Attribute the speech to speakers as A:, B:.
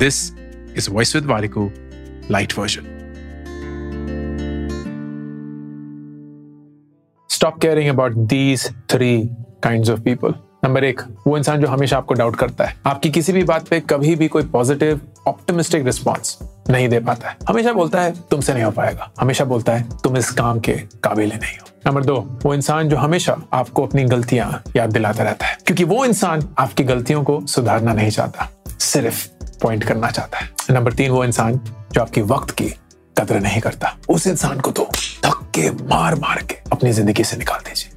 A: This is voice with Warikoo lite version stop caring about these three kind of people number एक, वो इंसान जो हमेशा आपको डाउट करता है। आपकी किसी भी बात पे कभी भी कोई पॉजिटिव ऑप्टिमिस्टिक रिस्पॉन्स नहीं दे पाता है। हमेशा बोलता है, तुमसे नहीं हो पाएगा। हमेशा बोलता है, तुम इस काम के काबिल नहीं हो। नंबर दो, वो इंसान जो हमेशा आपको अपनी गलतियाँ याद दिलाता रहता है। क्योंकि वो इंसान आपकी गलतियों को सुधारना नहीं चाहता। सिर्फ़ पॉइंट करना चाहता है। नंबर तीन, वो इंसान जो आपकी वक्त की कदर नहीं करता, उस इंसान को तो धक्के मार मार के अपनी ज़िंदगी से निकाल दीजिए।